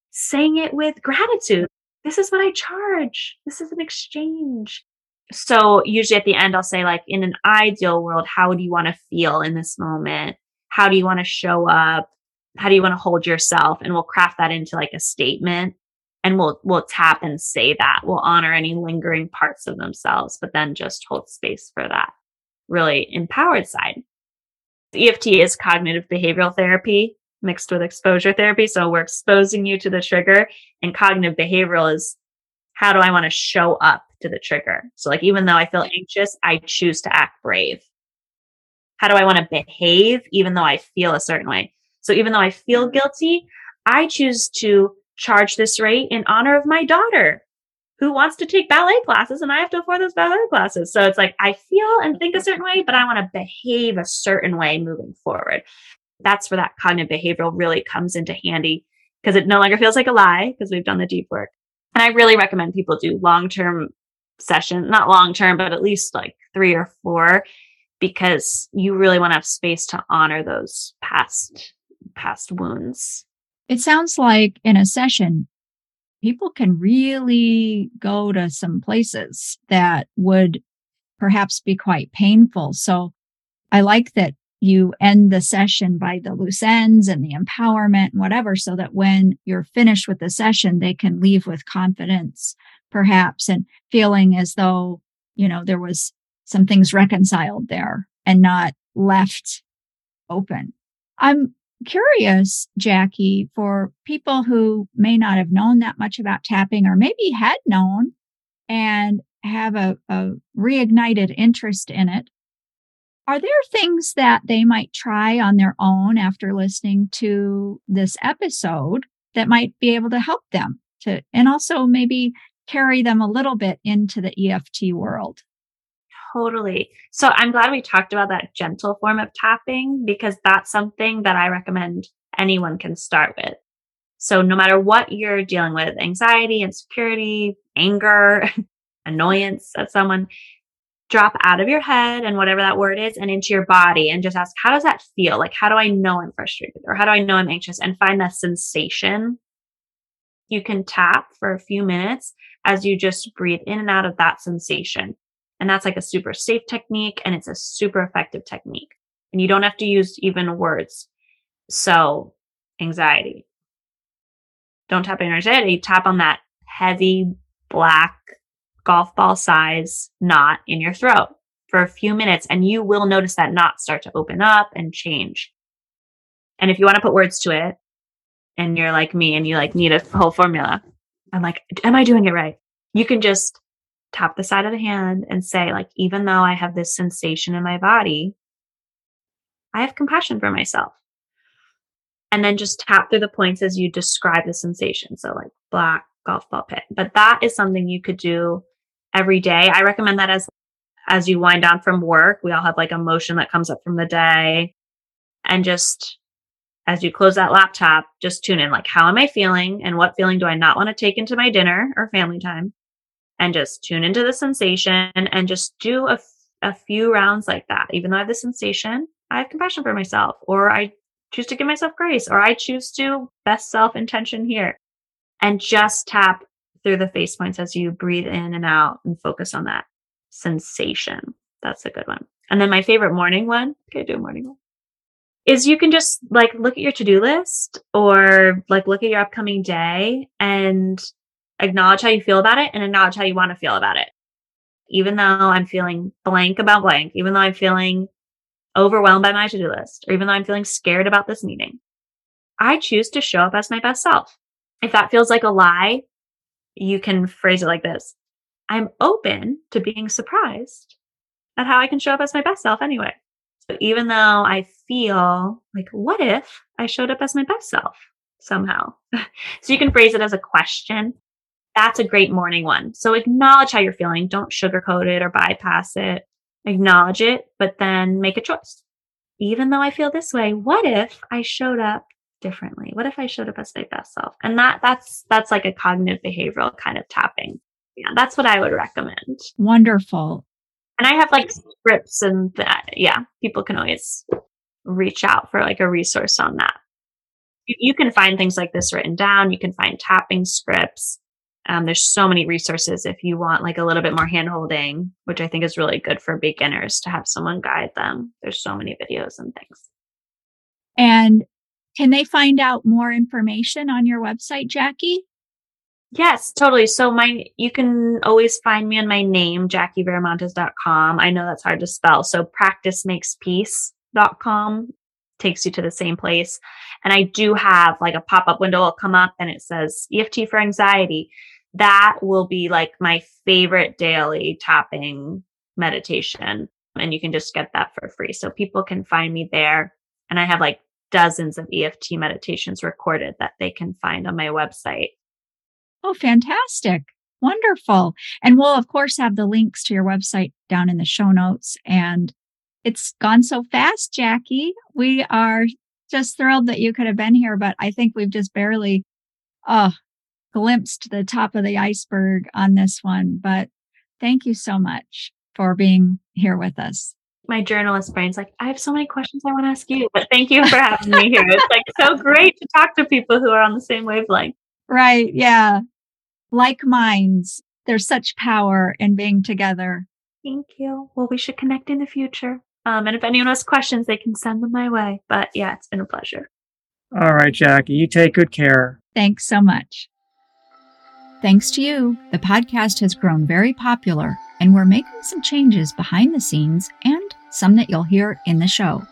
saying it with gratitude. This is what I charge. This is an exchange. So usually at the end, I'll say like, in an ideal world, how do you want to feel in this moment? How do you want to show up? how do you want to hold yourself? And we'll craft that into like a statement. And we'll we'll tap and say that. We'll honor any lingering parts of themselves but then just hold space for that really empowered side. Eft is cognitive behavioral therapy mixed with exposure therapy. So we're exposing you to the trigger and cognitive behavioral is how do i want to show up to the trigger so like even though i feel anxious i choose to act brave how do i want to behave even though i feel a certain way so even though I feel guilty, I choose to charge this rate in honor of my daughter who wants to take ballet classes and I have to afford those ballet classes. So it's like I feel and think a certain way, but I want to behave a certain way moving forward. That's where that cognitive behavioral really comes into handy because it no longer feels like a lie because we've done the deep work. And I really recommend people do long term session, not long term, but at least like three or four, because you really want to have space to honor those past past wounds.
It sounds like in a session, people can really go to some places that would perhaps be quite painful. So I like that you end the session by the loose ends and the empowerment and whatever, so that when you're finished with the session, they can leave with confidence, perhaps, and feeling as though, you know, there was some things reconciled there and not left open. I'm curious, Jackie, for people who may not have known that much about tapping or maybe had known and have a, a reignited interest in it. Are there things that they might try on their own after listening to this episode that might be able to help them to, and also maybe carry them a little bit into the EFT world?
Totally. So I'm glad we talked about that gentle form of tapping because that's something that I recommend anyone can start with. So no matter what you're dealing with, anxiety, insecurity, anger, annoyance at someone, drop out of your head and whatever that word is and into your body and just ask, how does that feel? Like, how do I know I'm frustrated or how do I know I'm anxious and find that sensation? You can tap for a few minutes as you just breathe in and out of that sensation. And that's like a super safe technique and it's a super effective technique. And you don't have to use even words. So anxiety. Don't tap on anxiety, tap on that heavy black golf ball size knot in your throat for a few minutes and you will notice that knot start to open up and change. And if you want to put words to it and you're like me and you like need a whole formula, I'm like, am I doing it right? You can just tap the side of the hand and say, like, even though I have this sensation in my body, I have compassion for myself. And then just tap through the points as you describe the sensation. So, like, black golf ball pit. But that is something you could do every day. I recommend that as as you wind down from work. We all have like a motion that comes up from the day. And just as you close that laptop, just tune in like, how am I feeling? And what feeling do I not want to take into my dinner or family time? and just tune into the sensation and just do a, a few rounds like that. Even though I have the sensation, I have compassion for myself, or I choose to give myself grace, or I choose to best self intention here. And just tap through the face points as you breathe in and out and focus on that sensation. That's a good one. And then my favorite morning one, okay, do a morning one, is you can just like look at your to do list or like look at your upcoming day and acknowledge how you feel about it and acknowledge how you want to feel about it. Even though I'm feeling blank about blank, even though I'm feeling overwhelmed by my to do list, or even though I'm feeling scared about this meeting, I choose to show up as my best self. If that feels like a lie, you can phrase it like this I'm open to being surprised at how I can show up as my best self anyway. So even though I feel like, what if I showed up as my best self somehow? so you can phrase it as a question that's a great morning one. So acknowledge how you're feeling. Don't sugarcoat it or bypass it. Acknowledge it, but then make a choice. Even though I feel this way, what if I showed up differently? What if I showed up as my best self? And that that's that's like a cognitive behavioral kind of tapping. Yeah, that's what I would recommend.
Wonderful.
And I have like scripts and that. Yeah, people can always reach out for like a resource on that. You, you can find things like this written down. You can find tapping scripts. Um, there's so many resources if you want like a little bit more handholding, which I think is really good for beginners to have someone guide them. There's so many videos and things.
And can they find out more information on your website, Jackie?
Yes, totally. So my you can always find me on my name, JackieViramontes.com. I know that's hard to spell. So practicemakespeace.com takes you to the same place. And I do have like a pop-up window will come up and it says EFT for anxiety that will be like my favorite daily tapping meditation. And you can just get that for free. So people can find me there. And I have like dozens of EFT meditations recorded that they can find on my website.
Oh, fantastic. Wonderful. And we'll, of course, have the links to your website down in the show notes. And it's gone so fast, Jackie. We are just thrilled that you could have been here, but I think we've just barely, oh, glimpsed the top of the iceberg on this one, but thank you so much for being here with us.
My journalist brain's like, I have so many questions I want to ask you, but thank you for having me here. It's like so great to talk to people who are on the same wavelength.
Right. Yeah. Like minds. There's such power in being together.
Thank you. Well, we should connect in the future. Um, and if anyone has questions, they can send them my way. But yeah, it's been a pleasure.
All right, Jackie, you take good care.
Thanks so much. Thanks to you, the podcast has grown very popular, and we're making some changes behind the scenes and some that you'll hear in the show.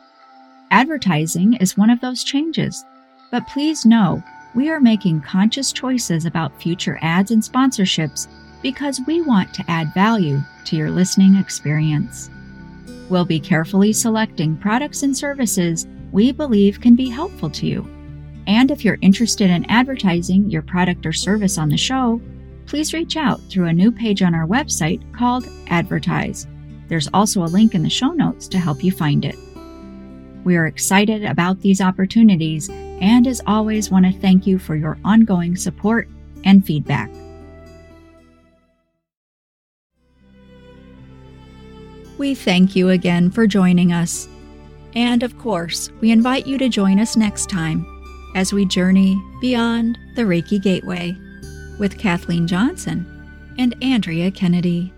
Advertising is one of those changes, but please know we are making conscious choices about future ads and sponsorships because we want to add value to your listening experience. We'll be carefully selecting products and services we believe can be helpful to you. And if you're interested in advertising your product or service on the show, please reach out through a new page on our website called Advertise. There's also a link in the show notes to help you find it. We are excited about these opportunities and, as always, want to thank you for your ongoing support and feedback. We thank you again for joining us. And of course, we invite you to join us next time as we journey beyond the Reiki Gateway with Kathleen Johnson and Andrea Kennedy.